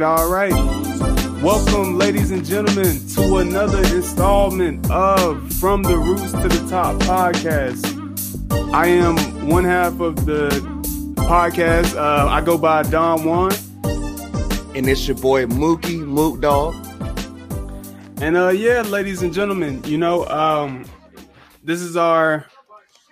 right, all right. Welcome, ladies and gentlemen, to another installment of From the Roots to the Top podcast. I am one half of the podcast. Uh, I go by Don Juan. And it's your boy Mookie Mook Dog. And uh, yeah, ladies and gentlemen, you know, um, this is our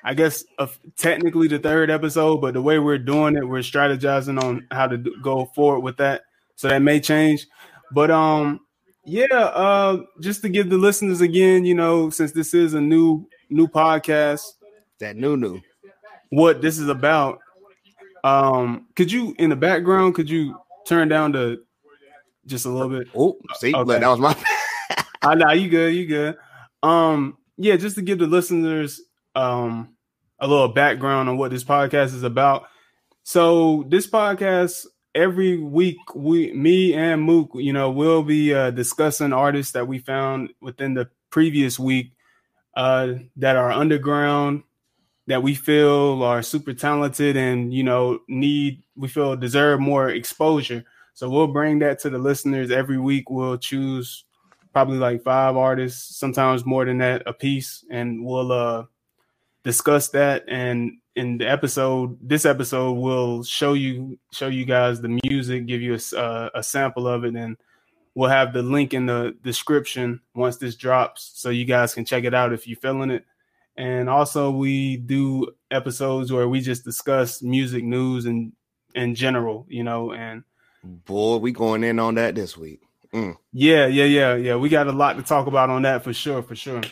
I guess uh, technically the third episode, but the way we're doing it, we're strategizing on how to do, go forward with that. So that may change. But um, yeah, uh, just to give the listeners again, you know, since this is a new new podcast, that new new, what this is about. Um, could you in the background? Could you turn down the just a little bit? Oh, see, okay. that was my. I know you good. You good. Um, yeah, just to give the listeners um a little background on what this podcast is about. So this podcast every week we me and Mook, you know, we'll be uh, discussing artists that we found within the previous week uh, that are underground that we feel are super talented and you know need we feel deserve more exposure. So we'll bring that to the listeners every week. We'll choose probably like five artists, sometimes more than that a piece, and we'll uh discuss that and in the episode this episode will show you show you guys the music give you a, uh, a sample of it and we'll have the link in the description once this drops so you guys can check it out if you're feeling it. And also we do episodes where we just discuss music news and in general you know and boy we going in on that this week. Mm. yeah yeah yeah yeah. We got a lot to talk about on that for sure for sure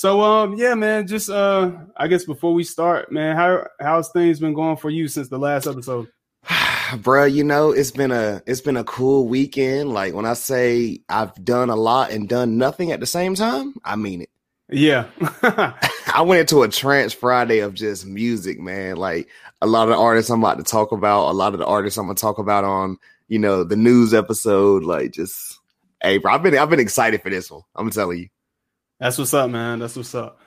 so um yeah, man, just uh I guess before we start, man, how how's things been going for you since the last episode? Bruh, you know, it's been a it's been a cool weekend. Like when I say I've done a lot and done nothing at the same time, I mean it. Yeah. I went into a trance Friday of just music, man. Like a lot of the artists I'm about to talk about, a lot of the artists I'm gonna talk about on, you know, the news episode. Like just hey, bro, I've been I've been excited for this one. I'm telling you. That's what's up, man. That's what's up.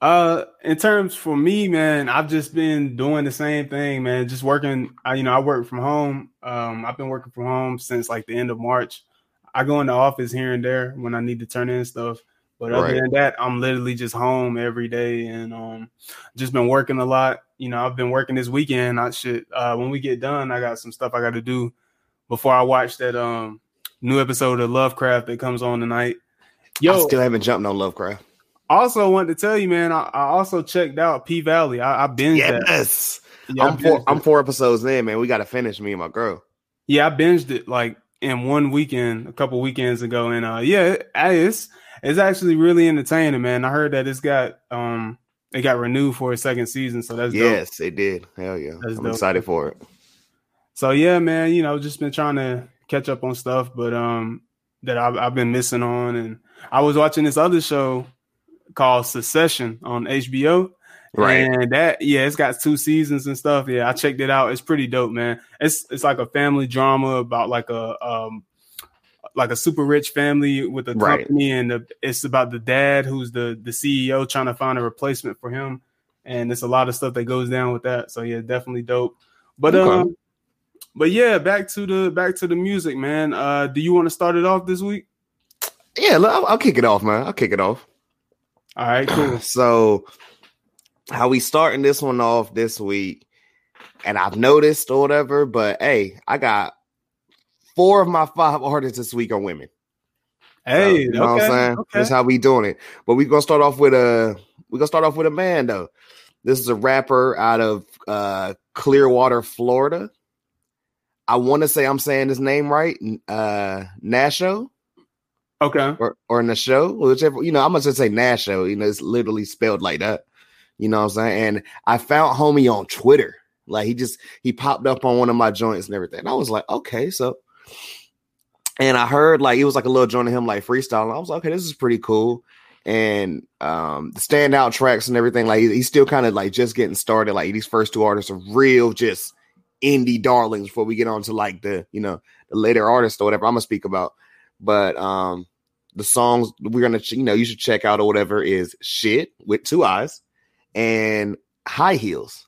Uh, in terms for me, man, I've just been doing the same thing, man. Just working. I, you know, I work from home. Um, I've been working from home since like the end of March. I go in the office here and there when I need to turn in stuff. But other right. than that, I'm literally just home every day and um just been working a lot. You know, I've been working this weekend. I should uh when we get done, I got some stuff I gotta do before I watch that um new episode of Lovecraft that comes on tonight. Yo, I still haven't jumped on Lovecraft. Also, want to tell you, man. I, I also checked out P Valley. I, I binged yes. that. Yeah, I'm four. I'm four episodes in, man. We got to finish me and my girl. Yeah, I binged it like in one weekend, a couple weekends ago, and uh, yeah, it's it's actually really entertaining, man. I heard that it's got um it got renewed for a second season, so that's yes, dope. it did. Hell yeah, that's I'm dope. excited for it. So yeah, man, you know, just been trying to catch up on stuff, but um, that I've, I've been missing on, and I was watching this other show called Succession on HBO. Right. And that, yeah, it's got two seasons and stuff. Yeah, I checked it out. It's pretty dope, man. It's it's like a family drama about like a um like a super rich family with a right. company, and the, it's about the dad who's the the CEO trying to find a replacement for him, and it's a lot of stuff that goes down with that. So yeah, definitely dope. But okay. um, but yeah, back to the back to the music, man. Uh, do you want to start it off this week? Yeah, I'll, I'll kick it off, man. I'll kick it off. All right, cool. so, how we starting this one off this week? And I've noticed or whatever, but hey, I got four of my five artists this week are women. Hey, so, you know okay, what I'm saying? Okay. That's how we doing it. But we're gonna start off with a we're gonna start off with a man though. This is a rapper out of uh, Clearwater, Florida. I want to say I'm saying his name right. Uh, Nasho. Okay. Or or in the show, whichever you know, I'm gonna just say Nasho. You know, it's literally spelled like that. You know what I'm saying? And I found homie on Twitter. Like he just he popped up on one of my joints and everything. And I was like, okay, so and I heard like it was like a little joint of him like freestyling. I was like, okay, this is pretty cool. And um the standout tracks and everything, like he's still kind of like just getting started. Like these first two artists are real just indie darlings before we get on to like the you know the later artists or whatever I'm gonna speak about. But um the songs we're gonna you know you should check out or whatever is shit with two eyes and high heels.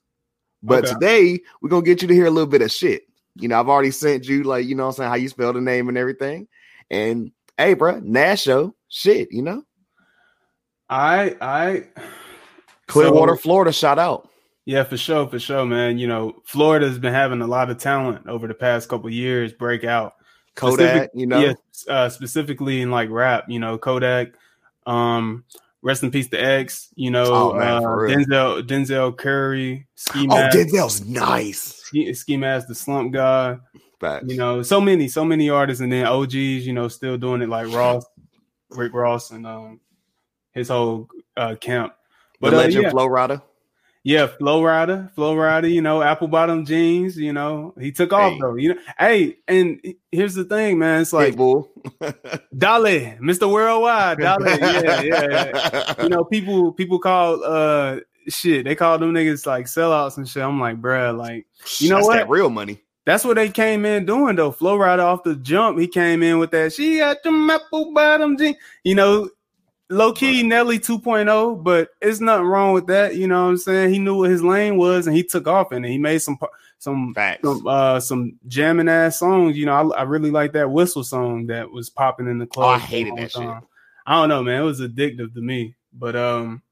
But okay. today we're gonna get you to hear a little bit of shit. You know, I've already sent you like, you know I'm saying, how you spell the name and everything. And hey, bro, Nash show, shit, you know. I I Clearwater, so, Florida, shout out. Yeah, for sure, for sure, man. You know, Florida's been having a lot of talent over the past couple years break out. Kodak, Specific, you know, yeah, uh, specifically in like rap, you know, Kodak. Um, rest in peace to X. You know, oh, man, uh, Denzel Denzel Curry. Ski oh, Mask, Denzel's nice. Ski, Ski Mask, the Slump guy. Facts. You know, so many, so many artists, and then OGs. You know, still doing it like Ross, Rick Ross, and um, his whole uh, camp. But the uh, legend uh, yeah. Flo Rida. Yeah, Flo Rida, Flo Rida, you know, apple bottom jeans, you know, he took off though. You know, hey, and here's the thing, man. It's like hey, bull. Dolly, Mr. Worldwide, Dolly. Yeah, yeah. you know, people people call uh shit, they call them niggas like sellouts and shit. I'm like, bruh, like, you know That's what? That real money. That's what they came in doing though. Flo Rida off the jump, he came in with that. She got the apple bottom jeans. You know, low key Nelly 2.0, but it's nothing wrong with that. You know what I'm saying? He knew what his lane was and he took off and. He made some some Facts. some, uh, some jamming ass songs. You know, I, I, really like that whistle song that was popping in the club. Oh, I hated that shit. I don't know, man. It was addictive to me. But um,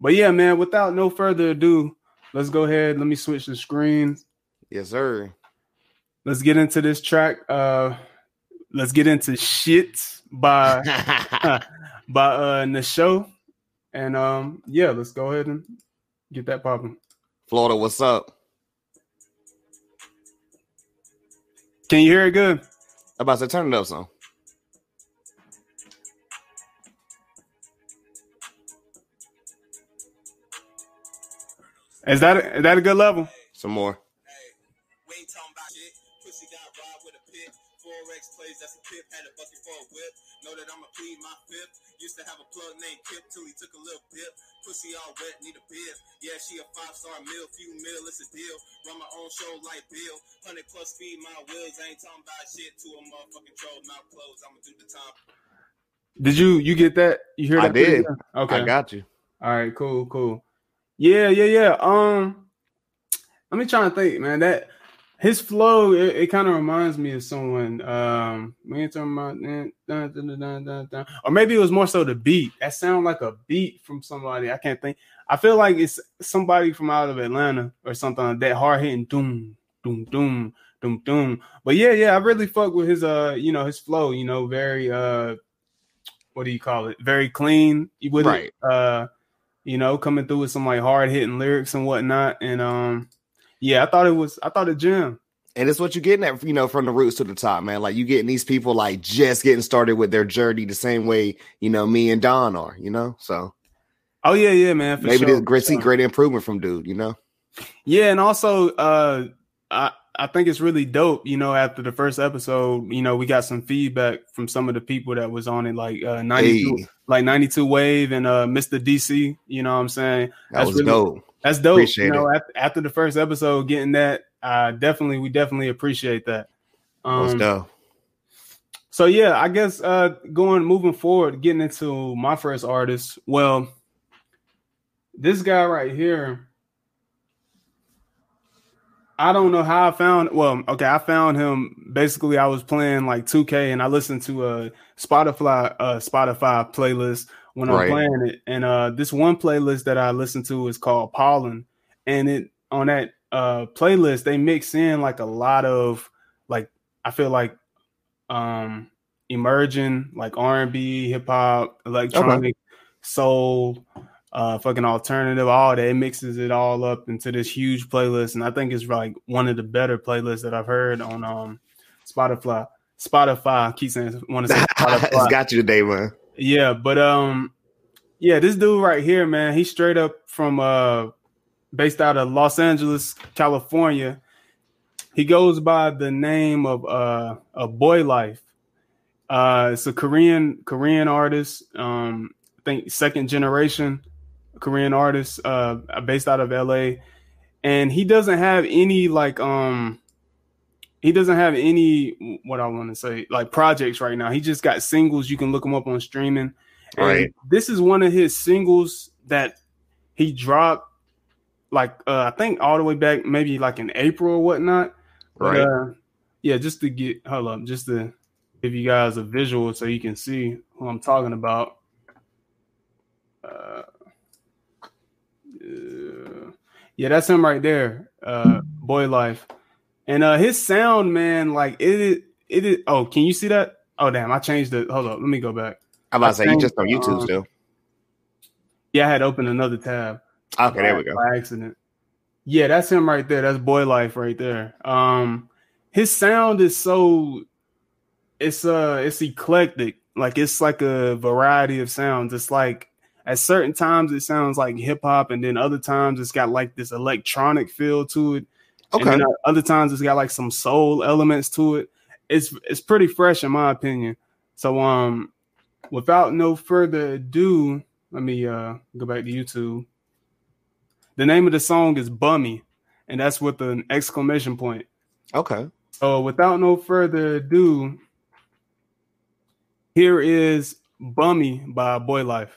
but yeah, man. Without no further ado, let's go ahead. Let me switch the screens. Yes, sir. Let's get into this track. Uh, let's get into shit by by uh in the show. And um yeah, let's go ahead and get that popping. Florida, what's up? Can you hear it good? I'm about to turn it up some. Is that a, is that a good level? Some more. Know that I'ma plead my fifth. Used to have a plug named Kip till he took a little dip. Pussy all wet, need a bib. Yeah, she a five star meal, few meal, it's a deal. Run my own show like Bill. Hundred plus feed my wheels. I ain't talking about shit to a motherfucking troll, mouth closed. I'ma do the time. Did you you get that? You hear that? I did. Okay, I got you. All right, cool, cool. Yeah, yeah, yeah. Um, let me try to think, man. That his flow it, it kind of reminds me of someone um we ain't talking about dun, dun, dun, or maybe it was more so the beat. That sound like a beat from somebody. I can't think i feel like it's somebody from out of atlanta or something like that. Hard hitting doom doom doom doom doom. But yeah yeah i really fuck with his uh you know his flow you know very uh what do you call it? Very clean with right. it uh you know coming through with some like hard hitting lyrics and whatnot. And um yeah, I thought it was. I thought it jam. And it's what you're getting at, you know, from the roots to the top, man. Like you getting these people like just getting started with their journey the same way, you know, me and Don are, you know. So, oh yeah, yeah, man. maybe sure, this great, see great improvement from dude, you know. Yeah, and also, uh, I I think it's really dope. You know, after the first episode, you know, we got some feedback from some of the people that was on it, like uh, ninety two, hey. like ninety two wave and uh, Mister DC. You know, what I'm saying that That's was really, dope. That's dope. Appreciate you know, after, after, the first episode, getting that, uh, definitely, we definitely appreciate that. Um, dope. So yeah, I guess uh, going moving forward, getting into my first artist. Well, this guy right here. I don't know how I found. Well, okay, I found him. Basically, I was playing like 2K, and I listened to a Spotify uh, Spotify playlist when I'm playing it. And uh, this one playlist that I listen to is called Pollen, and it on that uh, playlist they mix in like a lot of like I feel like um emerging like R and B, hip hop, electronic, okay. soul, uh, fucking alternative, all that. It mixes it all up into this huge playlist, and I think it's like one of the better playlists that I've heard on um Spotify. Spotify. I keep saying want to say Spotify. it's got you today, man. Yeah, but um, yeah, this dude right here, man, he's straight up from uh, based out of Los Angeles, California. He goes by the name of uh, a Boy Life. Uh, it's a Korean Korean artist. Um, I think second generation Korean artist. Uh, based out of L.A. And he doesn't have any like um he doesn't have any what I want to say like projects right now. He just got singles. You can look him up on streaming. And right. This is one of his singles that he dropped like uh, I think all the way back maybe like in April or whatnot. But, Right. uh, yeah, just to get hold up, just to give you guys a visual so you can see who I'm talking about. Uh, yeah, that's him right there. Uh, boy life, and uh, his sound, man, like it is. It is. Oh, can you see that? Oh, damn! I changed it. Hold up, let me go back. I'm about to say you just on YouTube um, still. Yeah, I had opened another tab. Okay, there we go. By accident. Yeah, that's him right there. That's boy life right there. Um, his sound is so it's uh it's eclectic. Like it's like a variety of sounds. It's like at certain times it sounds like hip hop, and then other times it's got like this electronic feel to it. Okay. then other times it's got like some soul elements to it. It's it's pretty fresh in my opinion. So um without no further ado, let me uh go back to YouTube. The name of the song is Bummy, and that's with an exclamation point. Okay. So without no further ado, here is Bummy by Boy Life.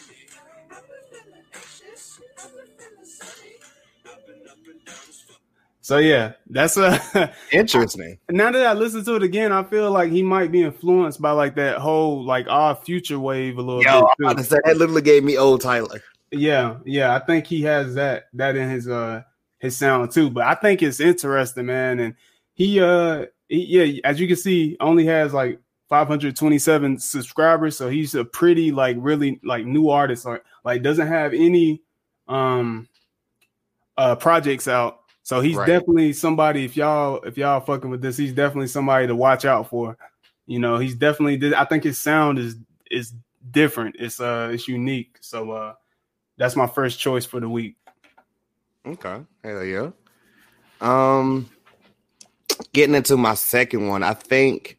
So yeah, that's a Interesting. now that I listen to it again, I feel like he might be influenced by like that whole like Odd Future wave a little Yo, bit. too. say that literally gave me old Tyler. Yeah, yeah, I think he has that that in his uh his sound too. But I think it's interesting, man. And he uh he, yeah, as you can see, only has like 527 subscribers, so he's a pretty like really like new artist, like like doesn't have any um uh projects out. So he's Right. definitely somebody. If y'all if y'all fucking with this, he's definitely somebody to watch out for. You know, he's definitely. I think his sound is is different. It's uh it's unique. So uh that's my first choice for the week. Okay. Hell yeah. Um getting into my second one, I think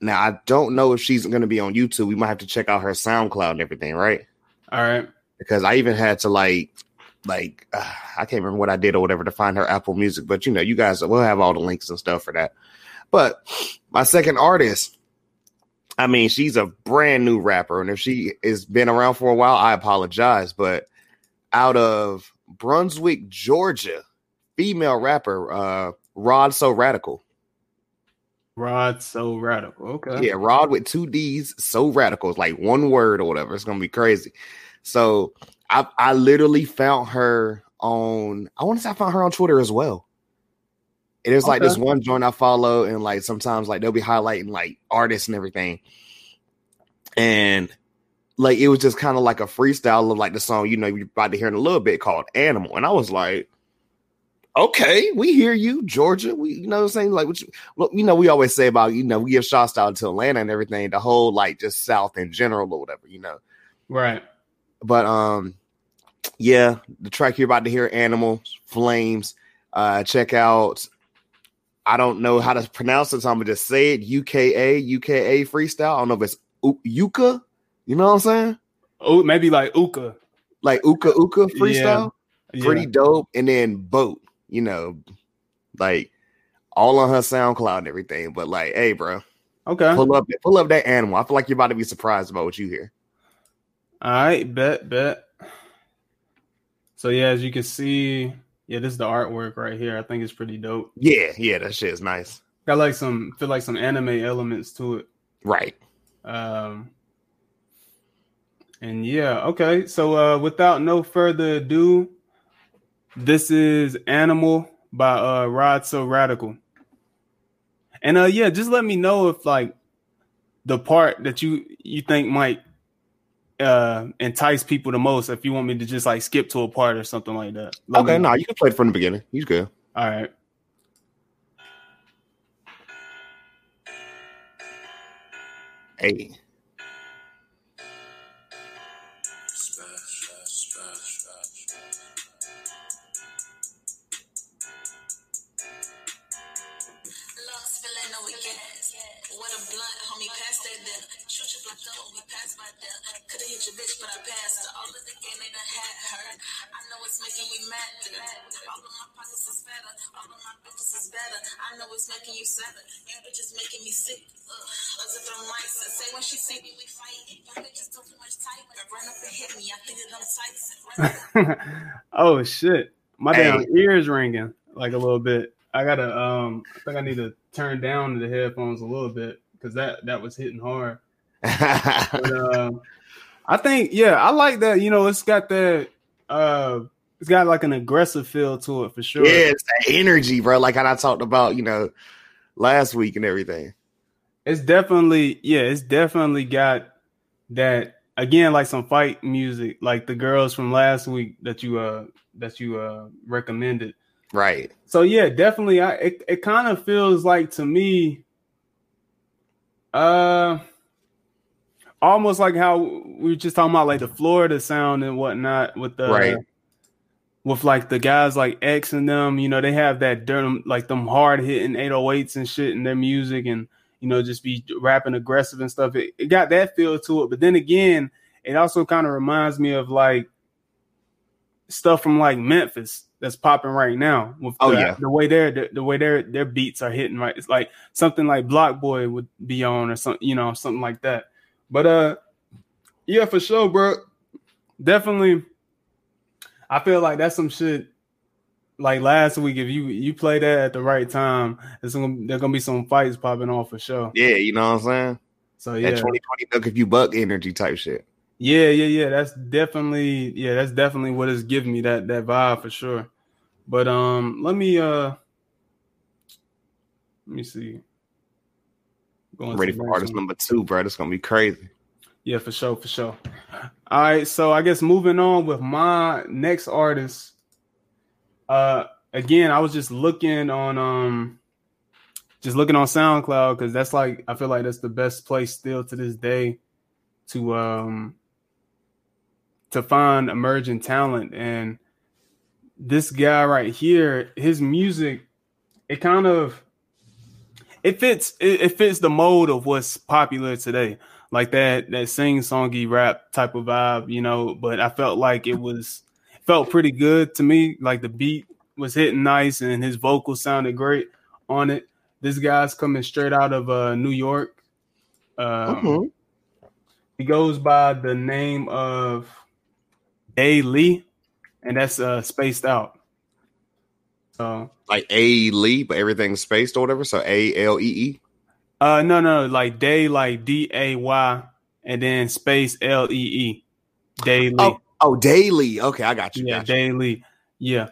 now I don't know if she's gonna be on YouTube. We might have to check out her SoundCloud and everything, right? All right. Because I even had to like like uh, I can't remember what I did or whatever to find her Apple Music, but you know, you guys will have all the links and stuff for that. But my second artist, I mean, she's a brand new rapper, and if she has been around for a while, I apologize. But out of Brunswick, Georgia, female rapper, uh, Rod So Radical. Rod so radical. Okay. Yeah, Rod with two D's, so radical. It's like one word or whatever. It's gonna be crazy. So I I literally found her on I want to say I found her on Twitter as well. It is like Okay. this one joint I follow, and like sometimes like they'll be highlighting like artists and everything. And like it was just kind of like a freestyle of like the song, you know, you're about to hear in a little bit called Animal. And I was like, okay, we hear you, Georgia. We, you know what I'm saying? Like, what you, well, you know, we always say about, you know, we give shots out to Atlanta and everything, the whole like just South in general or whatever, you know. Right. But um, yeah, the track you're about to hear, Animal Flames. Uh, check out. I don't know how to pronounce it, so I'm gonna just say it. UKA UKA freestyle. I don't know if it's U- Yuka. You know what I'm saying? Oh, maybe like Uka. Like Uka Uka freestyle. Yeah. Pretty dope. And then Boat. You know, like all on her SoundCloud and everything. But like, hey, bro, Okay. pull up, pull up that animal. I feel like you're about to be surprised about what you hear. All right, bet, bet. So yeah, as you can see, yeah, this is the artwork right here. I think it's pretty dope. Yeah, yeah, that shit is nice. Got like some feel like some anime elements to it. Right. Um and yeah, okay. So uh without no further ado, this is Animal by uh Rod So Radical. And uh yeah, just let me know if like the part that you you think might uh entice people the most if you want me to just like skip to a part or something like that. Let Okay, me- no, you can play it from the beginning. He's good. All right. Hey. Shoot your we pass by there. Coulda hit your bitch, but I passed her. All of the game, they done had her. I know it's making you mad. All of my pockets is fatter. All of my bitches is better. I know it's making you sadder. You bitches making me sick. Ugh, as if I'm right. Say when she see me, we fight. You bitches do too much type. Run up and hit me. I think that I'm tight. Oh shit. My damn Hey. ears ringing like a little bit. I gotta um I think I need to turn down the headphones a little bit because that that was hitting hard. But uh, I think yeah, I like that. You know, it's got that uh it's got like an aggressive feel to it for sure. yeah, it's that energy, bro. Like how I talked about, you know, last week and everything. It's definitely yeah, it's definitely got that again like some fight music like the girls from last week that you uh that you uh recommended. Right. So yeah, definitely I it, it kind of feels like to me uh almost like how we were just talking about like the Florida sound and whatnot with the Right. with like the guys like X and them, you know, they have that dirt um, like them hard hitting 808s and shit in their music and you know just be rapping aggressive and stuff. It, it got that feel to it, but then again, it also kind of reminds me of like stuff from like Memphis that's popping right now with Oh, the, yeah. the way their the, the way their their beats are hitting right. It's like something like BlocBoy would be on or something, you know, something like that. But uh yeah, for sure, bro. Definitely I feel like that's some shit like last week if you you play that at the right time, it's gonna there's gonna be some fights popping off for sure. Yeah, you know what I'm saying? So That yeah. 2020 look if you buck energy type shit. Yeah, yeah, yeah. That's definitely yeah, that's definitely what is giving me that that vibe for sure. But um let me uh let me see. Going I'm ready for artist number two, bro. It's gonna be crazy. Yeah, for sure, for sure. All right, so I guess moving on with my next artist. Uh again, I was just looking on um just looking on SoundCloud because that's like I feel like that's the best place still to this day to um to find emerging talent and this guy right here, his music, it kind of it fits it, it fits the mode of what's popular today like that that sing songy rap type of vibe, you know. But I felt like it was felt pretty good to me. Like the beat was hitting nice and his vocals sounded great on it. This guy's coming straight out of uh, New York. Um, Mhm. He goes by the name of A Lee, and that's uh, spaced out. So Like A Lee, but everything's spaced or whatever. So A L E E. Uh no no like day like D A Y and then space L E E. Daily. Oh, oh, daily. Okay, I got you. yeah, got you. daily. Yeah.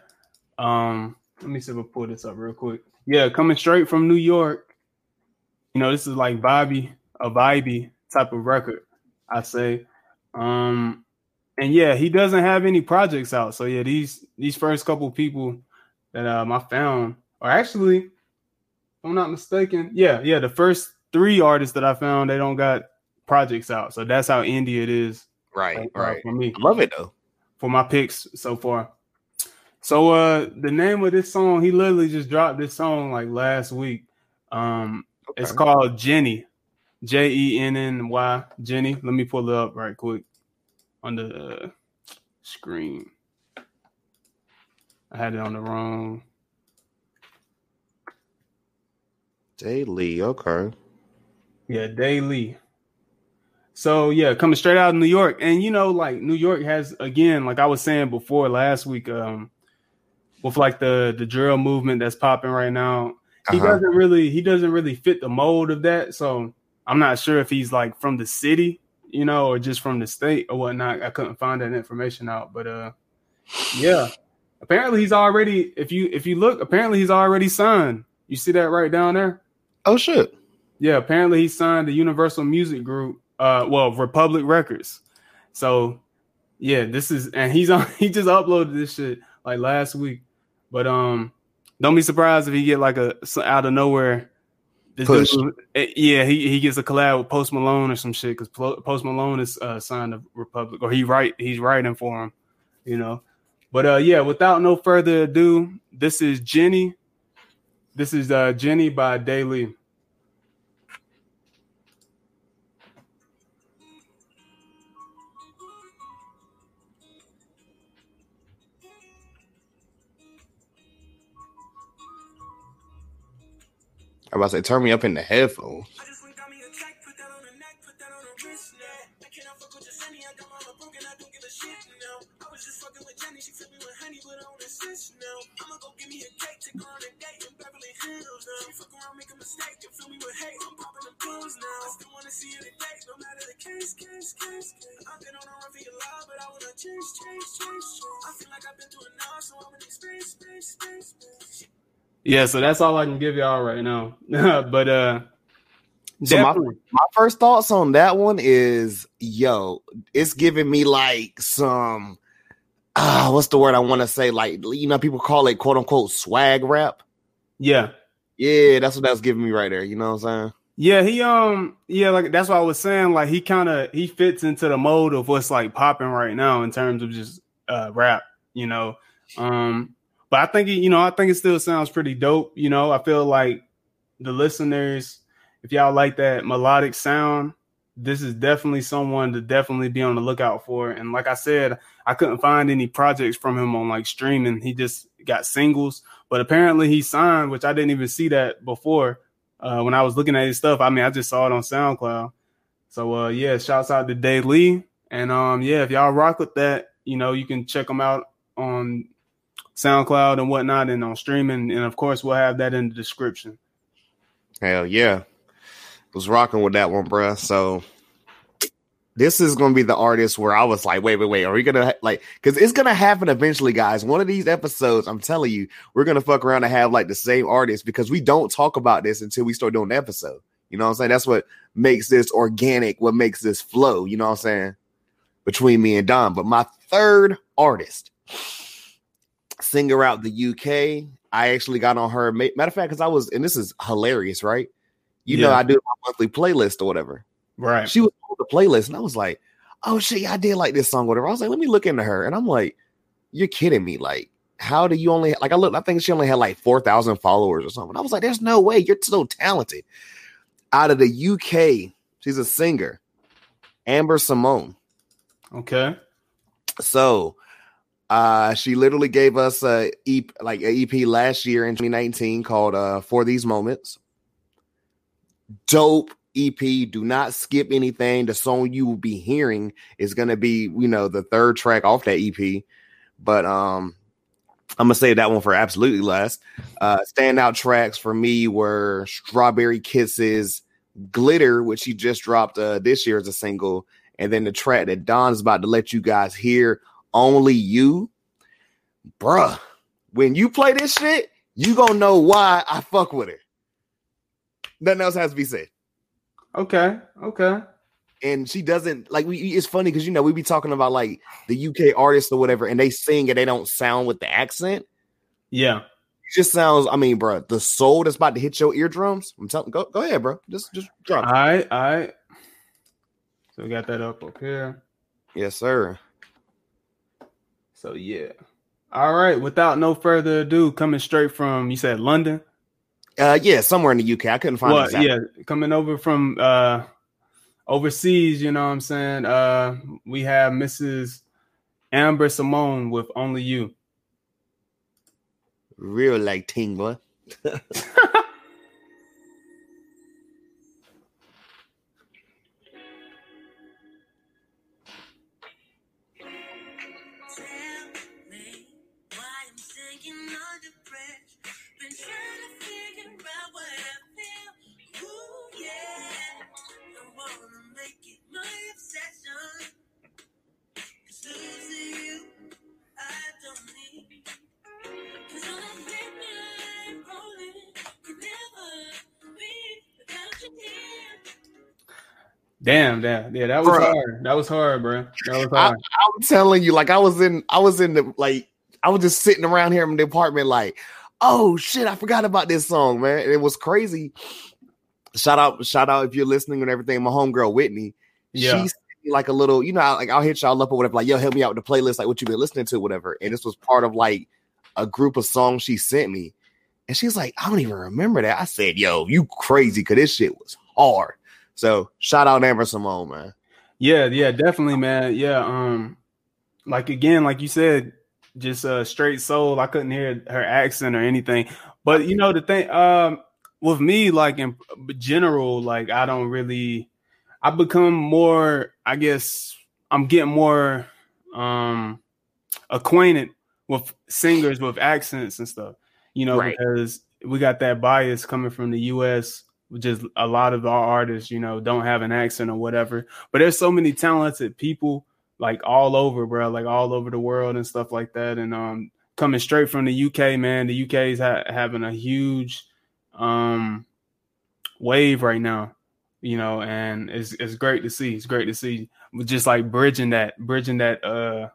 Um let me see if I pull this up real quick. Yeah, coming straight from New York. You know, this is like vibey, a vibey type of record, I say. Um and yeah, he doesn't have any projects out. So yeah, these these first couple people that um I found are actually, if I'm not mistaken, yeah, yeah, the first three artists that I found, they don't got projects out. So that's how indie it is Right, uh, right. for me I love it though. for my picks so far. So uh the name of this song, he literally just dropped this song like last week. Um it's called Jenny. J E N N Y Jenny. Let me pull it up right quick on the uh, screen. I had it on the wrong. Daily. Okay. Yeah, Daily. So yeah, coming straight out of New York, and you know, like New York has again, like I was saying before last week, um, with like the the drill movement that's popping right now. He Uh-huh. doesn't really he doesn't really fit the mold of that. So I'm not sure if he's like from the city, you know, or just from the state or whatnot. I couldn't find that information out, but uh, yeah. Apparently he's already if you if you look, apparently he's already signed. You see that right down there? Oh shit. Yeah, apparently he signed the Universal Music Group, uh, well, Republic Records. So yeah, this is and he's on. He just uploaded this shit like last week. But um, don't be surprised if he get like a out of nowhere. This Push. eh, yeah, he, he gets a collab with Post Malone or some shit because Post Malone is uh, signed to Republic or he write he's writing for him, you know. But uh, yeah, without no further ado, this is Jenny. This is uh, Jenny by Daily. I was about to say, turn me up in the headphones. Fuck around, make a mistake, and fill me with hate, I'm popping them pills now. I still wanna see you today, no matter the case, case, case, case. I've been on a run for your love, but I wanna chase, chase, chase, chase. I feel like I've been through enough, so I'm in space, space, space, space. Yeah, so that's all I can give y'all right now. but uh, So my- definitely. My first thoughts on that one is, yo, it's giving me like some, ah, what's the word I want to say? Like, you know, people call it quote unquote swag rap. yeah, Yeah, that's what that's giving me right there. You know what I'm saying? Yeah, he um yeah, like that's what I was saying. Like he kind of he fits into the mode of what's like popping right now in terms of just uh rap, you know. Um but I think he, you know, I think it still sounds pretty dope, you know. I feel like the listeners, if y'all like that melodic sound, this is definitely someone to definitely be on the lookout for. And like I said, I couldn't find any projects from him on like streaming. He just got singles, but apparently he signed, which I didn't even see that before uh, when I was looking at his stuff. I mean, I just saw it on SoundCloud. So uh, yeah, shouts out to Day Lee, and um, yeah, if y'all rock with that, you know, you can check them out on SoundCloud and whatnot, and on streaming, and of course, we'll have that in the description. Hell yeah. Was rocking with that one, bruh. So this is gonna be the artist where I was like, wait, wait, wait, are we gonna like because it's gonna happen eventually, guys. One of these episodes, I'm telling you, we're gonna fuck around and have like the same artist because we don't talk about this until we start doing the episode. You know what I'm saying? That's what makes this organic, what makes this flow, you know what I'm saying? Between me and Don. But my third artist, singer out the UK. I actually got on her. Matter of fact, because I was, and this is hilarious, right? You know, I do my monthly playlist or whatever. Right. She was the playlist, and I was like, "Oh shit, I did like this song, whatever." I was like, "Let me look into her," and I'm like, "You're kidding me? Like, how do you only like?" I look, I think she only had like four thousand followers or something. I was like, "There's no way you're so talented." Out of the UK, she's a singer, Amber Simone. Okay. So uh she literally gave us a EP like a EP last year in 2019 called uh For These Moments. Dope EP. Do not skip anything. The song you will be hearing is gonna be, you know, the third track off that EP. But um I'm gonna say that one for absolutely last. Uh standout tracks for me were Strawberry Kisses, Glitter, which he just dropped uh this year as a single, and then the track that Don's about to let you guys hear, Only You. Bruh, when you play this shit, you gonna know why I fuck with her. Nothing else has to be said. Okay. Okay. And she doesn't like we it's funny because you know we be talking about like the UK artists or whatever, and they sing and they don't sound with the accent. Yeah. It just sounds, I mean, bro, the soul that's about to hit your eardrums. I'm telling go go ahead, bro. Just just drop it. All right. All right. So we got that up up here. Yes, sir. So yeah. All right. Without no further ado, coming straight from you said London. Uh yeah, somewhere in the UK. I couldn't find Well, it. exactly. yeah, coming over from uh overseas, you know what I'm saying? Uh we have Mrs. Amber Simone with Only You. Real like ting, boy. Damn, damn, yeah, that was Bruh. hard. That was hard, bro. That was hard. I'm telling you, like I was in, I was in the like, I was just sitting around here in the apartment, like, oh shit, I forgot about this song, man. And it was crazy. Shout out, shout out if you're listening and everything. My homegirl Whitney, yeah, she like a little, you know, I- like I'll hit y'all up or whatever, like, yo, help me out with the playlist, like what you've been listening to, whatever. And this was part of like a group of songs she sent me. And she's like, I don't even remember that. I said, yo, you crazy, cause this shit was hard. So shout out Amber Simone, man. yeah, yeah, definitely, man. Yeah, um, like again, like you said, just uh straight soul. I couldn't hear her accent or anything. But you know the thing, um, with me, like in general, like I don't really. I become more. I guess I'm getting more um acquainted with singers with accents and stuff. You know, Right. because we got that bias coming from the U.S. Is a lot of our artists, you know, don't have an accent or whatever. But there's so many talented people like all over, bro, like all over the world and stuff like that. And um, coming straight from the UK, man, the UK is ha- having a huge um wave right now, you know, and it's it's great to see. It's great to see, just like bridging that, bridging that, uh,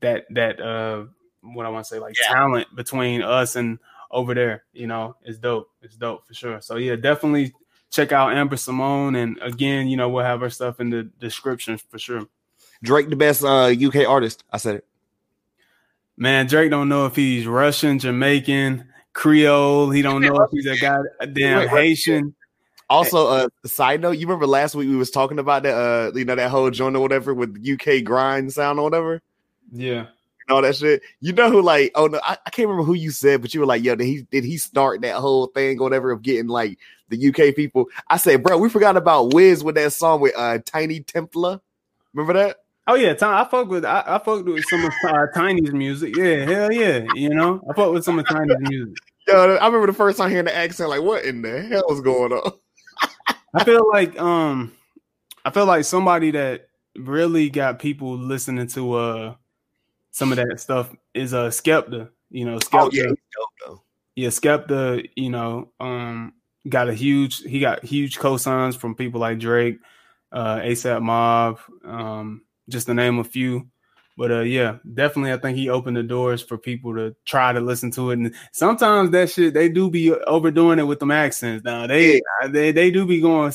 that that uh, what I want to say, like Yeah. talent between us and over there. You know, it's dope. It's dope for sure. So yeah, definitely check out Amber Simone, and again, you know, we'll have her stuff in the description for sure. Drake, the best uh, UK artist. I said it. Man, Drake don't know if he's Russian, Jamaican, Creole. He don't know if he's a guy a damn Wait, wait. Haitian. Also, uh, side note, you remember last week we was talking about that, uh, you know, that whole joint or whatever with UK grime sound or whatever, Yeah. All that shit. You know who, like, oh no, I, I can't remember who you said, but you were like, yo, did he did he start that whole thing or whatever of getting like the UK people? I said, bro, we forgot about Wiz with that song with uh Tinie Tempah. Remember that? Oh yeah, I fuck with I, I fucked with some of uh, Tinie's music. Yeah, hell yeah. You know, I fuck with some of Tinie's music. Yo, I remember the first time hearing the accent, like, what in the hell is going on? I feel like um, I feel like somebody that really got people listening to uh some of that stuff is uh Skepta. You know, Skepta. Oh yeah, dope yeah, Skepta, you know, um, got a huge he got huge cosigns from people like Drake, uh, ASAP Mob, um, just to name a few. But uh, yeah, definitely, I think he opened the doors for people to try to listen to it. And sometimes that shit they do be overdoing it with them accents. Now they they they do be going.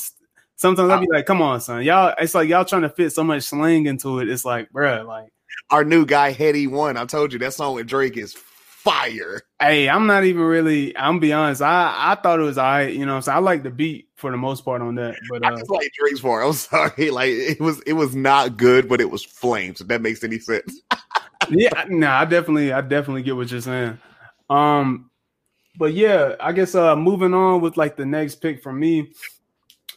Sometimes I'll be like, "Come on, son, y'all." It's like y'all trying to fit so much slang into it. It's like, bruh, like. Our new guy, Headie One. I told you that song with Drake is fire. Hey, I'm not even really. I'm be honest. I I thought it was alright. You know, saying I like the beat for the most part on that. But I uh, just like Drake's part. I'm sorry. Like it was it was not good, but it was flames, if that makes any sense. yeah, nah, I definitely, I definitely get what you're saying. Um, but yeah, I guess uh, moving on with like the next pick for me.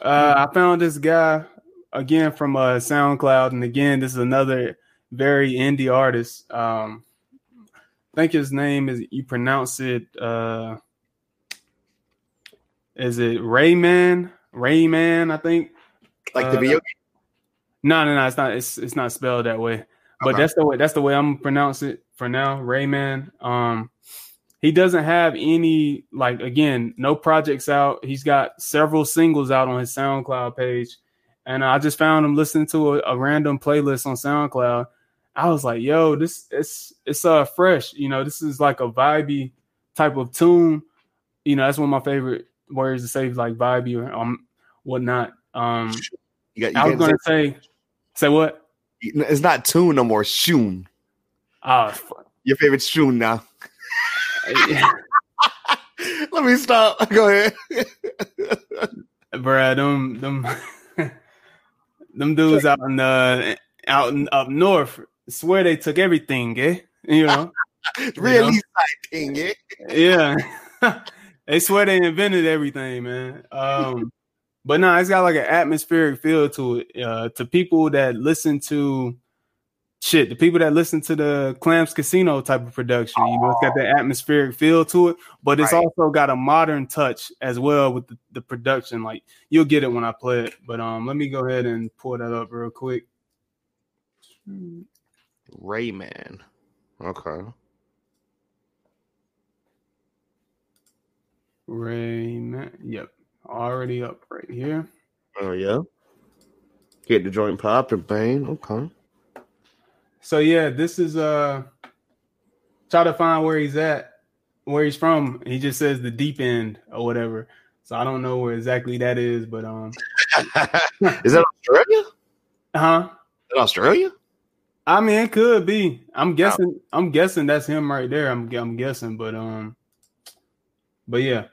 Uh, I found this guy again from uh SoundCloud, and again, this is another very indie artist. Um, I think his name is you pronounce it. Uh, is it Rayman? Rayman, I think. Like the Uh, video No, no, no. It's not. It's it's not spelled that way. But Okay. that's the way. That's the way I'm gonna pronounce it for now. Rayman. Um, he doesn't have any like again no projects out. He's got several singles out on his SoundCloud page, and I just found him listening to a, a random playlist on SoundCloud. I was like, "Yo, this it's it's uh fresh. You know, this is like a vibey type of tune. You know, that's one of my favorite words to say, like vibey or um whatnot. Um, you got, you I was gonna say- say, say what? it's not tune no more, shoon. Oh, fuck. Your favorite shoon now. Let me stop. Go ahead. bruh, them them them dudes out in the out in, up north swear they took everything, eh? You know, really thing, yeah. yeah. they swear they invented everything, man. Um, but no, it's got like an atmospheric feel to it. Uh, to people that listen to shit, the people that listen to the Clams Casino type of production, you know, it's got that atmospheric feel to it, but it's Right. also got a modern touch as well with the, the production. Like you'll get it when I play it. But um, let me go ahead and pull that up real quick. Rayman. Okay. Rayman. Yep, already up right here. Oh yeah. Get the joint popping, Bane. Okay. So yeah, this is uh try to find where he's at, where he's from. He just says the deep end or whatever. So I don't know where exactly that is, but um Is that Australia? Uh huh? Is that Australia? I mean it could be. I'm guessing I'm guessing that's him right there. I'm I'm guessing, but um but yeah.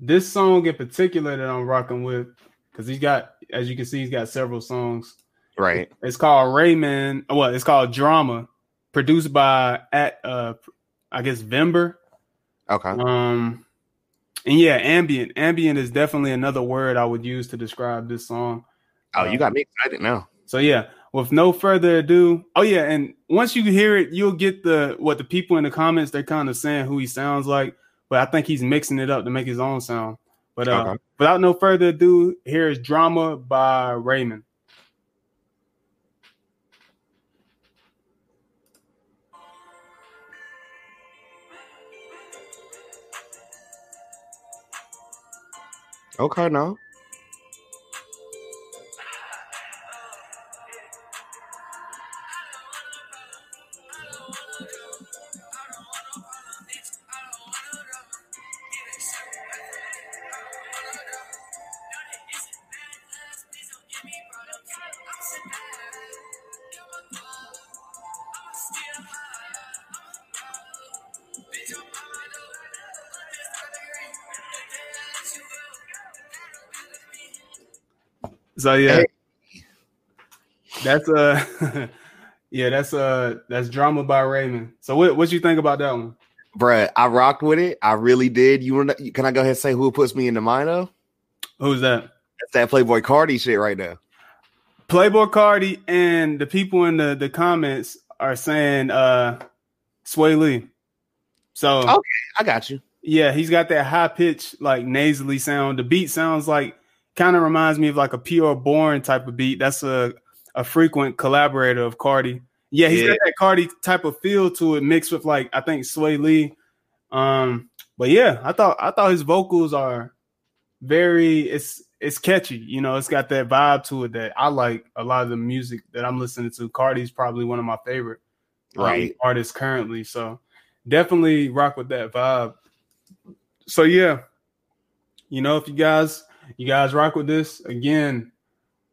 This song in particular that I'm rocking with, because he's got, as you can see, he's got several songs. Right. It's called Raymond. Well, it's called Drama, produced by at uh I guess Vember. Okay. Um and yeah, ambient. Ambient is definitely another word I would use to describe this song. Oh, you got me excited now. So yeah, with no further ado, oh yeah, and once you hear it, you'll get the what the people in the comments they're kind of saying who he sounds like, but I think he's mixing it up to make his own sound. But uh, Okay. without no further ado, here is Drama by Raymond. Okay, now. So yeah, Hey. that's uh yeah, that's uh that's Drama by Raymond. So what what you think about that one? Bruh, I rocked with it. I really did. You wanna can I go ahead and say who puts me in the mind of? Who's that? That's that Playboi Carti shit right now. Playboi Carti and the people in the, the comments are saying uh Swae Lee. So okay, I got you. yeah, he's got that high pitch like nasally sound. The beat sounds like kind of reminds me of like a Pi'erre Bourne type of beat. That's a a frequent collaborator of Carti. Yeah, he's Yeah. got that Carti type of feel to it mixed with like I think Swae Lee. Um but yeah, I thought I thought his vocals are very it's it's catchy, you know, it's got that vibe to it that I like a lot of the music that I'm listening to. Carti's probably one of my favorite um, Right. artists currently. So definitely rock with that vibe. So yeah, you know, if you guys you guys rock with this again,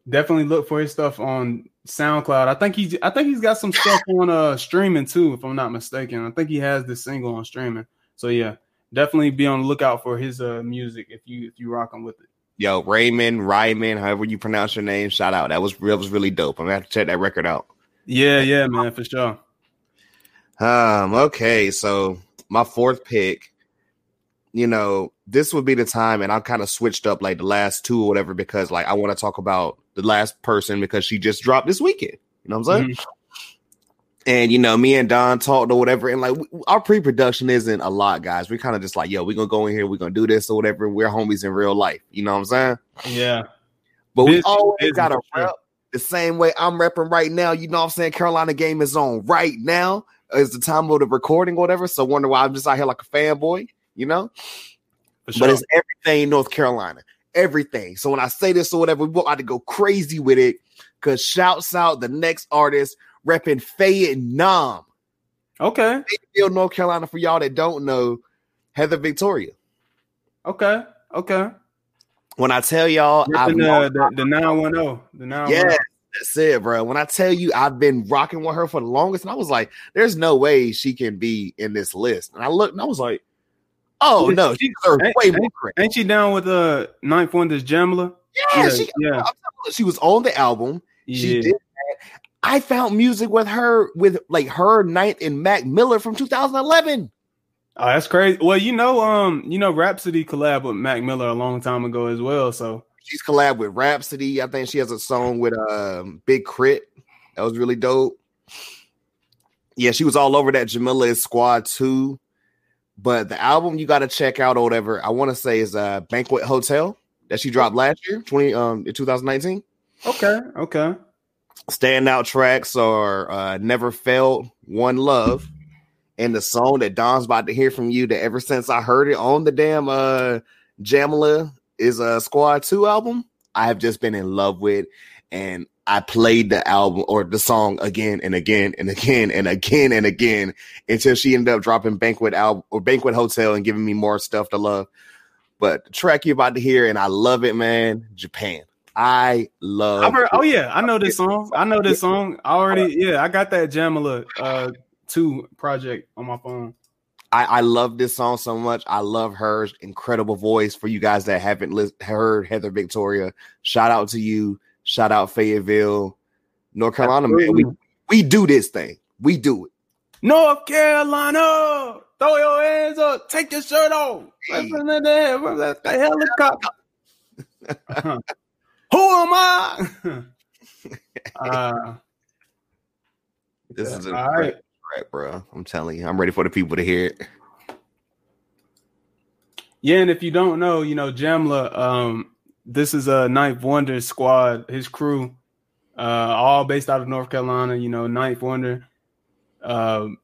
definitely look for his stuff on SoundCloud. I think he's I think he's got some stuff on uh streaming too, if I'm not mistaken. I think he has this single on streaming. So yeah, definitely be on the lookout for his uh music if you if you rocking with it. Yo, Raymond, Ryman, however you pronounce your name, shout out. That was that was really dope. I'm gonna have to check that record out. Yeah, yeah, man, for sure. Um, okay, so my fourth pick, you know, this would be the time, and I kind of switched up like the last two or whatever because like I want to talk about the last person because she just dropped this weekend. You know what I'm saying? Mhm. And you know, me and Don talked or whatever, and like we, our pre-production isn't a lot, guys. We kind of just like, yo, we're gonna go in here, we're gonna do this or whatever. We're homies in real life, you know what I'm saying? Yeah. But we always gotta rep the same way I'm repping right now. You know what I'm saying? Carolina game is on right now. Is the time of the recording or whatever. So wonder why I'm just out here like a fanboy, you know? Sure. But it's everything North Carolina. Everything. So when I say this or whatever, we about to go crazy with it. Cause shouts out the next artist repping Fayette Nam. okay. Fayetteville, North Carolina, for y'all that don't know, Heather Victoria. Okay. Okay. When I tell y'all, known- the, the, the 910. The 910. Yeah, that's it, bro. When I tell you I've been rocking with her for the longest, and I was like, there's no way she can be in this list. And I looked and I was like, oh no, she- deserves ain't- way more ain't- credit. Ain't she down with uh Ninth Wonder's Jamla? Yeah, yeah, she, yeah. She was on the album. She Yeah. did that. I found music with her with like her Ninth and Mac Miller from 2011. Oh, that's crazy. Well, you know, um, you know, Rapsody collab with Mac Miller a long time ago as well. So She's collab with Rapsody. I think she has a song with um Big Crit. That was really dope. Yeah, she was all over that Jamla is Squad 2. But the album you got to check out or whatever, I want to say is uh Banquet Hotel that she dropped last year, 20 um in 2019. okay, okay, Standout tracks are uh Never Felt, One Love, and the song that Don's about to hear from you that ever since I heard it on the damn uh Jamla is a Squad 2 album, I have just been in love with. And I played the album or the song again and again and again and again and again until she ended up dropping Banquet album or Banquet Hotel and giving me more stuff to love. But the track you're about to hear, and I love it, man. Japan. I love. Heard, oh yeah, I know this song. I know this song. I already yeah, I got that Jamla uh two project on my phone. I, I love this song so much. I love her incredible voice. For you guys that haven't li- heard Heather Victoria, shout out to you. Shout out Fayetteville, North Carolina. Man, we, we do this thing. We do it. North Carolina, throw your hands up, take your shirt off. Hey. The helicopter. Who am I? uh, This is a all great right. track, bro. I'm telling you, I'm ready for the people to hear it. Yeah, and if you don't know, you know, Jamla, um, this is a Ninth Wonder squad, his crew, uh, all based out of North Carolina, you know, Ninth Wonder, um,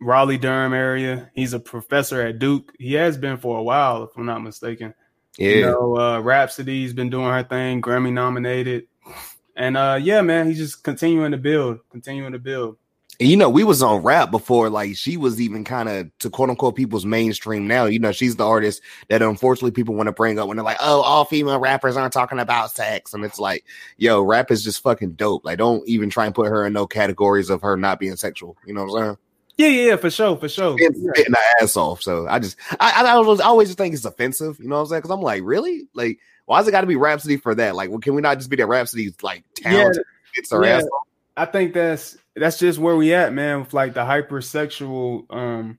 Raleigh Durham area. He's a professor at Duke. He has been for a while, if I'm not mistaken. Yeah, You know, uh, Rapsody's been doing her thing, Grammy nominated. And uh, yeah, man, he's just continuing to build, continuing to build. And, you know, we was on rap before, like she was even kind of to quote unquote people's mainstream now. You know, she's the artist that unfortunately people want to bring up when they're like, oh, all female rappers aren't talking about sex. And it's like, yo, rap is just fucking dope. Like, don't even try and put her in no categories of her not being sexual. You know what I'm saying? Yeah, yeah, yeah, for sure, for sure. Yeah. spitting her ass off. So I just, I, I, always, I always just think it's offensive. You know what I'm saying? Because I'm like, really? Like, why is it got to be Rapsody for that? Like, well, can we not just be that Rapsody's like talented? It's her yeah. ass off? I think that's that's just where we at, man, with like the hypersexual um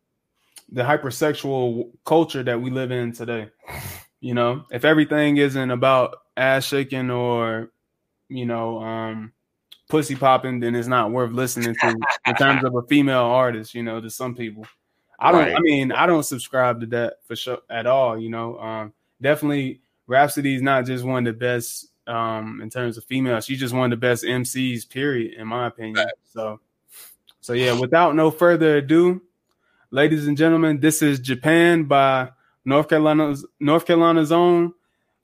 the hypersexual culture that we live in today. You know, if everything isn't about ass shaking or you know, um pussy popping, then it's not worth listening to in terms of a female artist, you know, to some people. I don't Right. I mean, I don't subscribe to that for sure at all, you know. Um definitely Rapsody is not just one of the best um in terms of female. She's just one of the best MCs, period, in my opinion. So so yeah, without no further ado, ladies and gentlemen, this is Japan by North Carolina's North Carolina's own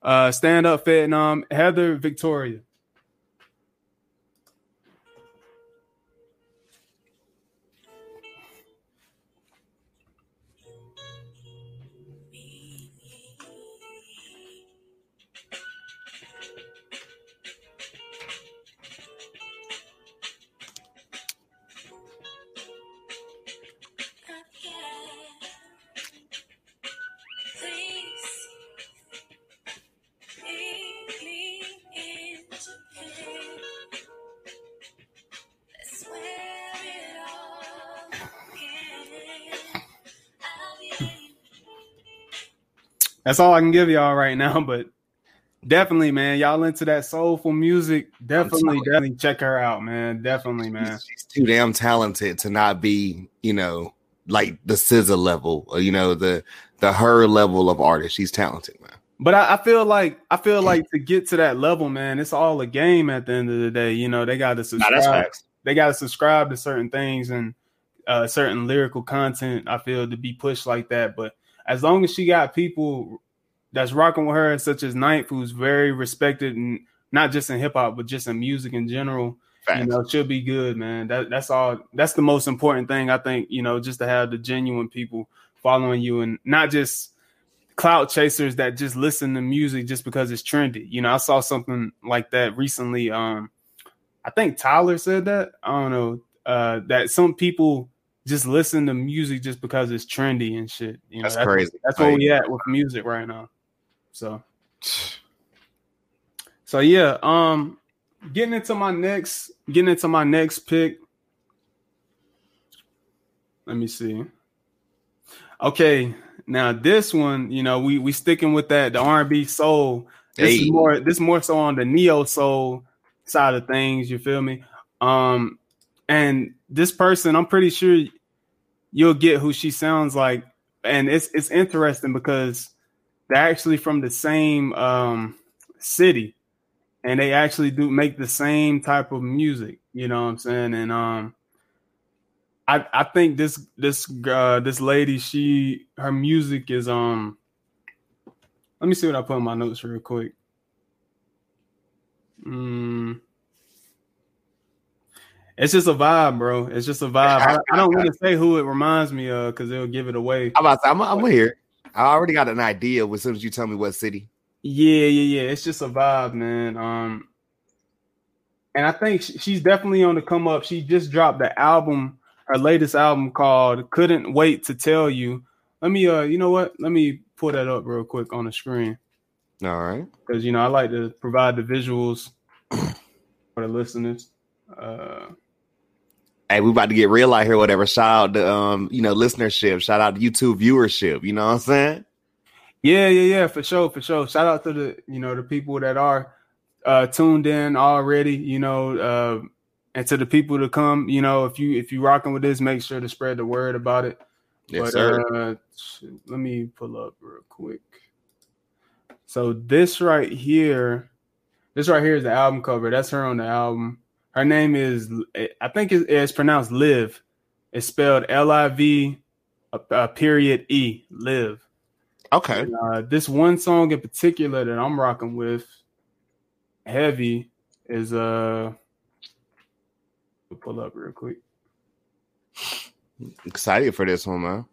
uh stand up Vietnam, Heather Victoria. That's all I can give y'all right now, but definitely, man, y'all into that soulful music, definitely, definitely check her out, man. Definitely, man. She's, too damn talented to not be, you know, like the SZA level, or you know, the the her level of artist. She's talented, man. But I, I feel like I feel like to get to that level, man, it's all a game at the end of the day. You know, they got to subscribe. they got to subscribe to certain things and uh, certain lyrical content. I feel to be pushed like that. But as long as she got people that's rocking with her, such as Ninth, who's very respected and not just in hip hop, but just in music in general, you know, she'll be good, man. That that's all. That's the most important thing I think. You know, just to have the genuine people following you and not just clout chasers that just listen to music just because it's trendy. You know, I saw something like that recently. Um, I think Tyler said that. I don't know. Uh, that some people just listen to music just because it's trendy and shit. You know, That's crazy. That's where Like- we at with music right now. So, so yeah. Um, getting into my next, getting into my next pick. Let me see. Okay, now this one, you know, we we sticking with that the R and B soul. This Hey. is more this more so on the neo soul side of things. You feel me? Um, and this person, I'm pretty sure you'll get who she sounds like, and it's it's interesting because they're actually from the same um city, and they actually do make the same type of music. You know what I'm saying? And um, I I think this this uh this lady she her music is um. Let me see what I put in my notes real quick. Mm, It's just a vibe, bro. It's just a vibe. I, I don't want to say who it reminds me of because it'll give it away. I'm about to, I'm, I'm here. I already got an idea as soon as you tell me what city. Yeah, yeah, yeah. It's just a vibe, man. Um, and I think she's definitely on the come up. She just dropped the album, her latest album called "Couldn't Wait to Tell You." Let me, uh, you know what? Let me pull that up real quick on the screen All right. because you know I like to provide the visuals for the listeners. Uh, Hey, we about to get real out here, whatever. Shout out to um, you know, listenership. Shout out to YouTube viewership. You know what I'm saying? Yeah, yeah, yeah, for sure, for sure. Shout out to the you know the people that are uh tuned in already, you know, uh and to the people to come, you know, if you if you rocking with this, make sure to spread the word about it. Yes, but sir. uh let me pull up real quick. So this right here, this right here is the album cover. That's her on the album. Her name is I think it's, it's pronounced Live. It's spelled L I V a, a period E Live. okay. Uh, this one song in particular that I'm rocking with heavy is uh we'll pull up real quick. Excited for this one, man.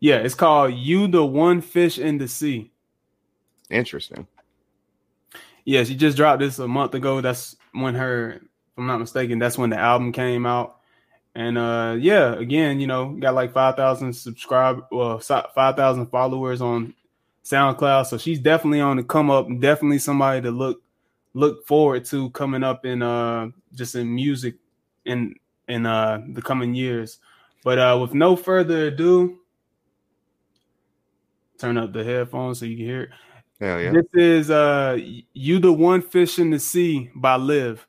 Yeah, it's called You the One Fish in the Sea. Interesting. Yeah, she just dropped this a month ago. That's when her, I'm not mistaken, that's when the album came out. And uh yeah, again, you know, got like 5,000 subscribe well, 5,000 followers on SoundCloud. So she's definitely on the come up, definitely somebody to look look forward to coming up in uh just in music in in uh the coming years. But uh with no further ado, turn up the headphones so you can hear it. Hell yeah. This is uh You the One Fish in the Sea by Liv.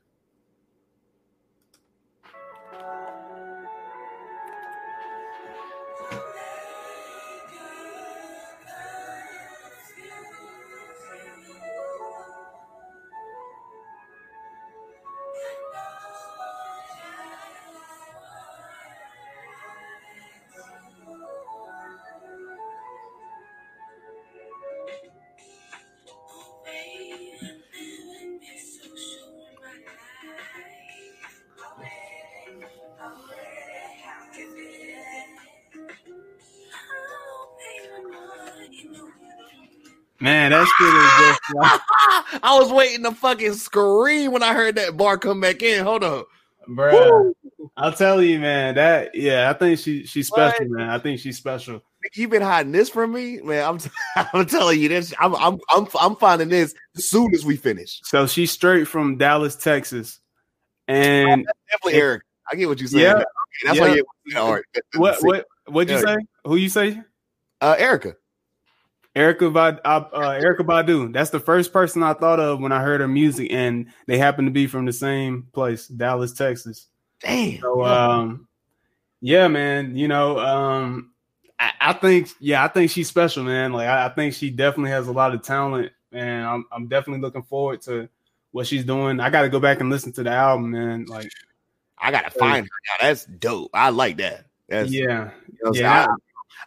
Man, that shit is just like, I was waiting to fucking scream when I heard that bar come back in. Hold on. bruh. I'll tell you, man. That yeah, I think she she's special, man. I think she's special. Nigga, You been hiding this from me, man. I'm, I'm telling you this. I'm, I'm, I'm, I'm finding this as soon as we finish. So she's straight from Dallas, Texas. And Definitely, Eric. I get what you saying. Yeah. Okay, that's Yeah. why you get all right. what what what'd you Yeah. say? Who you say? Uh, Erykah. Erykah Bad, uh, uh, Erykah Badu. That's the first person I thought of when I heard her music, and they happen to be from the same place, Dallas, Texas. Damn. So, um, yeah, man. You know, um, I, I think, yeah, I think she's special, man. Like, I, I think she definitely has a lot of talent, and I'm, I'm definitely looking forward to what she's doing. I got to go back and listen to the album, man. Like, I gotta find her now. That's dope. I like that. That's yeah, You know Yeah. I,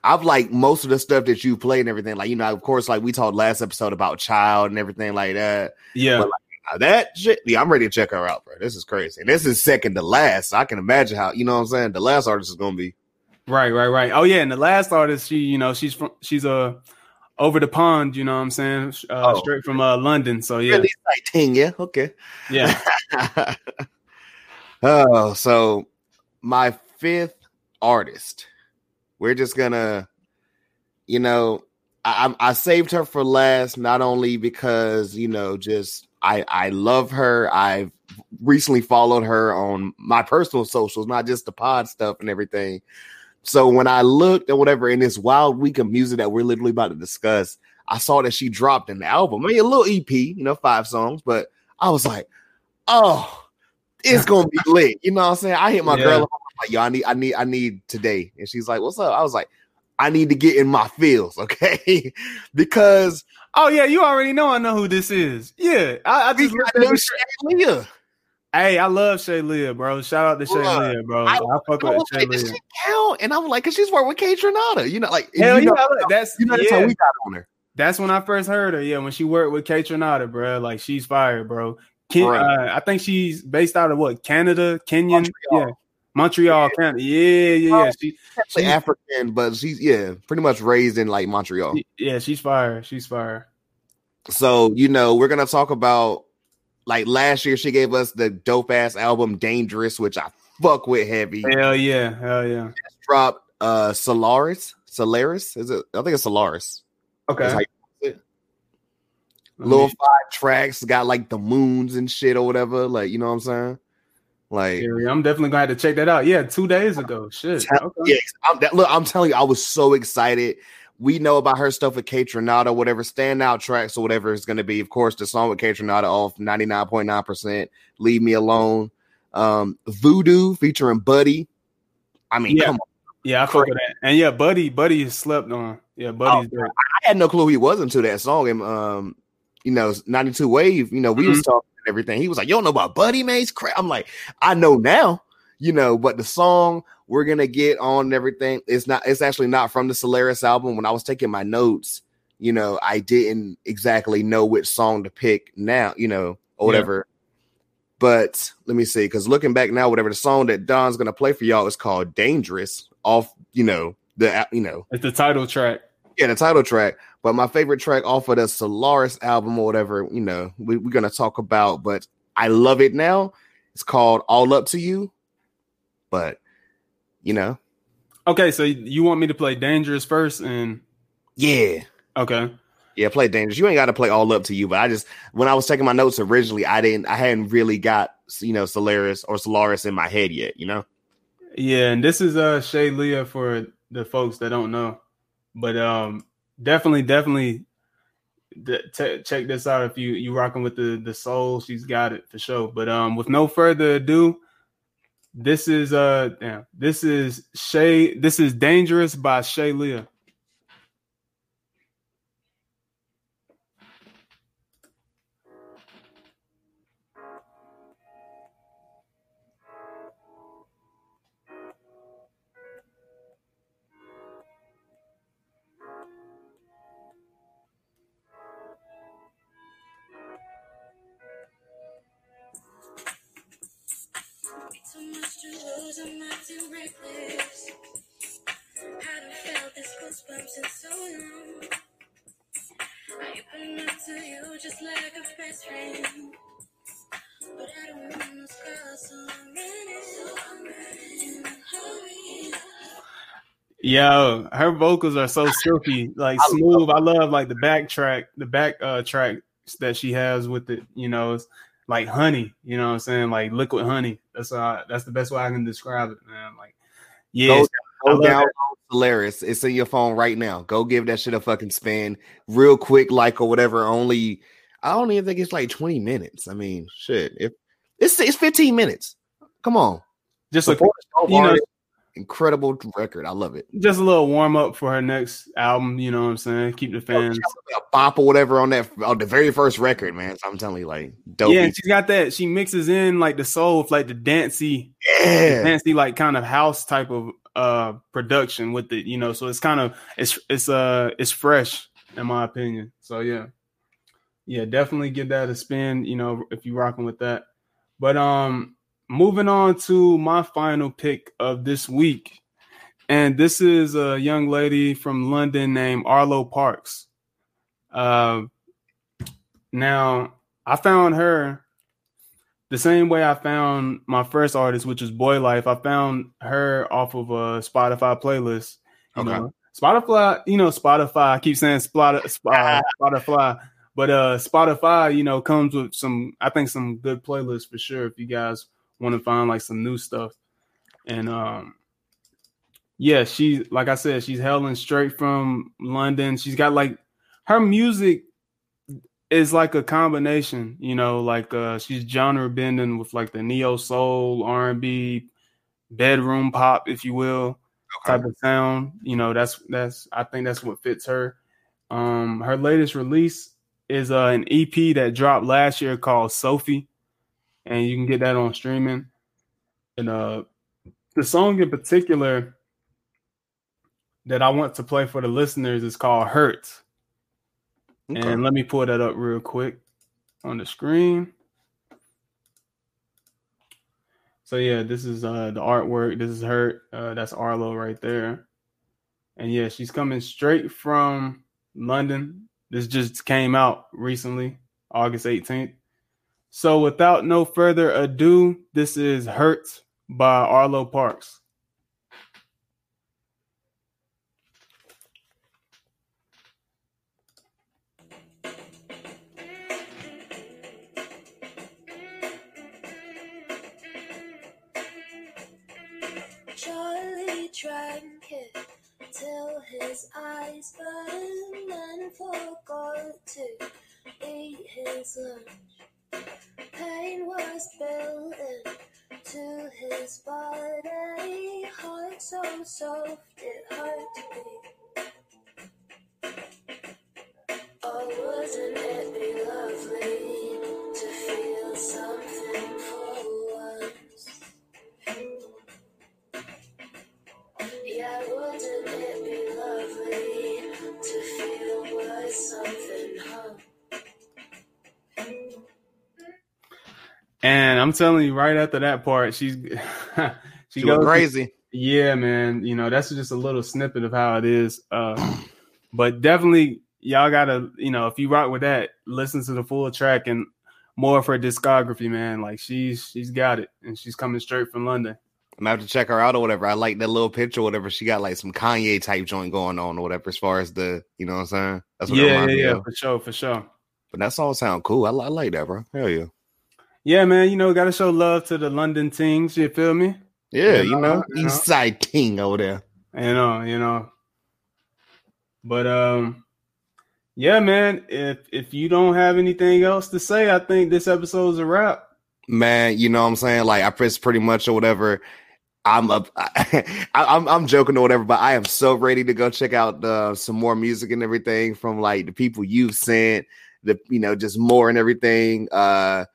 I've like most of the stuff that you play and everything. Like, you know, of course, like we talked last episode about child and everything like that. yeah. But, Uh, that shit, yeah, I'm ready to check her out, bro. This is crazy. And this is second to last. So I can imagine how, you know what I'm saying? The last artist is gonna be Right, right, right. Oh yeah, and the last artist, she, you know, she's from she's uh over the pond, you know what I'm saying? Uh Oh. straight from uh London. So yeah. really exciting, yeah. Okay. Yeah. oh, so my fifth artist. We're just gonna, you know, I, I'm- saved her for last, not only because you know, just I I love her. I've recently followed her on my personal socials, not just the pod stuff and everything. So when I looked at whatever in this wild week of music that we're literally about to discuss, I saw that she dropped an album. I mean, a little EP, you know, five songs, but I was like, oh, it's gonna be lit. You know what I'm saying? I hit my Yeah. girl like, yo, I need, I need, I need today. And she's like, What's up? I was like, I need to get in my feels, okay? because Oh yeah, you already know I know who this is. Yeah. I, I just got looked at Shay Lia. Hey, I love Shay Lia, bro. Shout out to Shay Bruh, Leah, bro. I- I, fuck I with was Shay like, count? And I'm like, cause she's working with Kaytranada. You know, like Hell you yeah, know, that's you know that's yeah, how we got on her. that's when I first heard her. Yeah, when she worked with Kaytranada, bro. Like she's fire, bro. Ken, Right. uh, I think she's based out of what Canada, Kenyan, Montreal. yeah, Montreal, Canada. Yeah, yeah, yeah. She, Like she's, African, but she's yeah, pretty much raised in like Montreal. yeah, she's fire. She's fire. So you know, we're gonna talk about like last year. She gave us the dope ass album "Dangerous," which I fuck with heavy. Hell yeah, hell yeah. Dropped uh Solaris. Solaris is it? I think it's Solaris. Okay. That's how you- Let Little five tracks got like the moons and shit or whatever. Like you know what I'm saying? Like I'm definitely gonna have to check that out. Yeah, two days ago. Shit. Okay. Yeah, I'm, that, look, I'm telling you, I was so excited. We know about her stuff with Kaytranada, whatever standout tracks or whatever it's going to be. Of course, the song with Kaytranada off 99.9%, Leave Me Alone. Um, Voodoo featuring Buddy. I mean, Yeah. come on. Yeah, I fuck with that. And yeah, Buddy, Buddy is slept on. Yeah, Buddy's Oh. I had no clue he was into that song. And, um, you know, 92 Wave, you know, we was talking everything. He was like, You don't know about Buddy, man? He's crap. I'm like, I know now, you know, but the song we're gonna get on and everything, it's not, it's actually not from the Solaris album. When I was taking my notes, you know, I didn't exactly know which song to pick now, you know, or Yeah. whatever. But let me see, because looking back now, whatever the song that Don's gonna play for y'all is called Dangerous off, you know, the you know, It's the title track. Yeah, the title track. But my favorite track off of the Solaris album or whatever, you know, we, we're gonna talk about. But I love it now. It's called All Up to You. But you know, Okay, so you want me to play Dangerous first and yeah, okay. yeah, play Dangerous. You ain't got to play All Up to You. But I just when I was taking my notes originally, I didn't, I hadn't really got you know Solaris or Solaris in my head yet. You know, Yeah, and this is uh Shay Lia for the folks that don't know. But um definitely, definitely check this out if you you rocking with the the soul, she's got it for sure. But um with no further ado, this is uh damn, this is Shay this is Dangerous by Shay Lia. I'm acting reckless. Hadn't felt this goosebumps in so long. I open up to you just like a best friend. But I don't want no scars, so I'm running. So I'm running. Yo, her vocals are so silky, like smooth. I love like the back track, the back uh tracks that she has with it, you know, it's like honey, you know what I'm saying? Like liquid honey. That's uh that's the best way I can describe it, man. Like yeah, Go- go down. Solaris. It's in your phone right now. Go give that shit a fucking spin, real quick, like or whatever. Only I don't even think it's like twenty minutes. I mean, shit. If it's it's fifteen minutes. Come on. just a Support you know-. Incredible record. I love it. just a little warm up for her next album, you know what I'm saying? Keep the fans. A bop or whatever on that on the very first record, man. So I'm telling you, like dope. Yeah, and she's got that. She mixes in like the soul, with, like the dancey, yeah. dancey, like kind of house type of uh production with it, you know. So it's kind of it's it's uh it's fresh in my opinion. So yeah, yeah, definitely give that a spin, you know, if you're rocking with that. But um, moving on to my final pick of this week, and this is a young lady from London named Arlo Parks. Uh, now I found her the same way I found my first artist, which is Boy Life. I found her off of a Spotify playlist. You Okay. know, Spotify, you know, Spotify. I keep saying Spot, uh, Spotify, but uh, Spotify, you know, comes with some. I think some good playlists for sure. If you guys want to find like some new stuff, and um, yeah, she like I said, she's hailing straight from London. She's got like her music is like a combination, you know, like uh she's genre bending with like the neo soul, R and B, bedroom pop, if you will, type of sound. You know, that's that's I think that's what fits her. Um her latest release is uh, an EP that dropped last year called Sophie, and you can get that on streaming. And uh the song in particular that I want to play for the listeners is called Hurts. Okay. And let me pull that up real quick on the screen. So yeah, this is uh the artwork. This is her. Uh, that's Arlo right there. And yeah, she's coming straight from London. This just came out recently, August 18th. So without no further ado, this is Hurt by Arlo Parks. Charlie drank it till his eyes burned and forgot to eat his lunch. Pain was built into his body, heart so soft it hurt beat. Oh, wouldn't it be lovely And I'm telling you, right after that part, she's she, She goes crazy. Yeah, man. You know, that's just a little snippet of how it is. Uh, but definitely, y'all gotta, you know, if you rock with that, listen to the full track and more of her discography, man. Like she's she's got it, and she's coming straight from London. I'm gonna have to check her out or whatever. I like that little picture, or whatever. She got like some Kanye type joint going on or whatever, as far as the, you know what I'm saying? That's what Yeah, yeah, yeah, for sure, for sure. But that's all sound cool. I, I like that, bro. Hell yeah. Yeah, man. You know, gotta show love to the London teams. You feel me? Yeah, you know, you know. East Side King over there. You know, you know. But um, yeah, man. If if you don't have anything else to say, I think this episode's a wrap. Man, you know what I'm saying? Like I press pretty much or whatever. I'm up. I, I'm I'm joking or whatever, but I am so ready to go check out uh, some more music and everything from like the people you've sent, the you know just more and everything. Uh,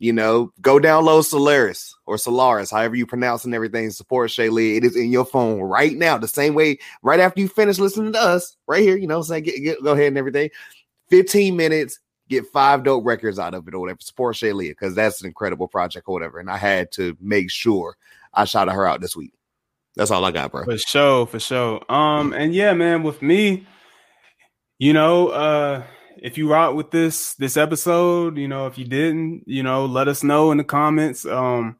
you know, go download Solaris or Solaris, however you pronounce and everything. Support Shay Lia. It is in your phone right now, the same way right after you finish listening to us, right here. You know, saying get, get, go ahead and everything. 15 minutes, get five dope records out of it or whatever. Support Shay Lia because that's an incredible project or whatever. And I had to make sure I shouted her out this week. That's all I got, bro. For sure, for sure. Um, and yeah, man, with me, you know, uh, if you rock with this this episode, you know, if you didn't, you know, let us know in the comments. Um,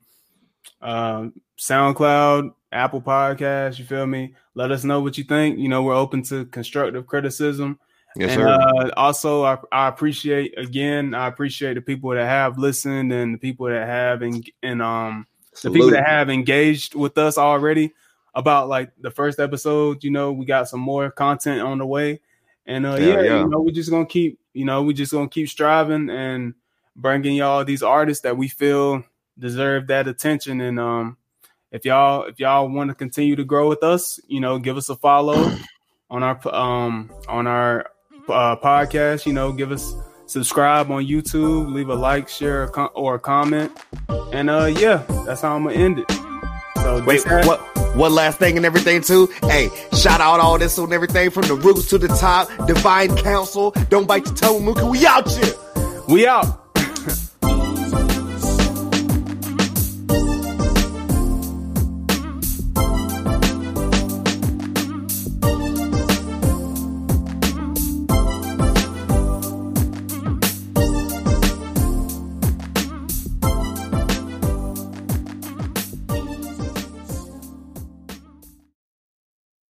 uh, SoundCloud, Apple Podcast, you feel me? Let us know what you think. You know, we're open to constructive criticism. Yes, and sir. uh, also, I, I appreciate again, I appreciate the people that have listened and the people that have and and um the people that have engaged with us already about like the first episode. You know, we got some more content on the way, and uh, Yeah, yeah, you know, we're just gonna keep, you know, we're just gonna keep striving and bringing y'all these artists that we feel deserve that attention. And um, if y'all if y'all want to continue to grow with us, you know, give us a follow on our um on our uh, podcast. You know, give us subscribe on YouTube, leave a like, share, a com- or a comment, and uh, yeah, that's how I'm gonna end it. So Wait, what? One last thing and everything too. Hey, shout out all this and everything from the roots to the top. Divine counsel. Don't bite your tongue, Mookie. We out here. We out.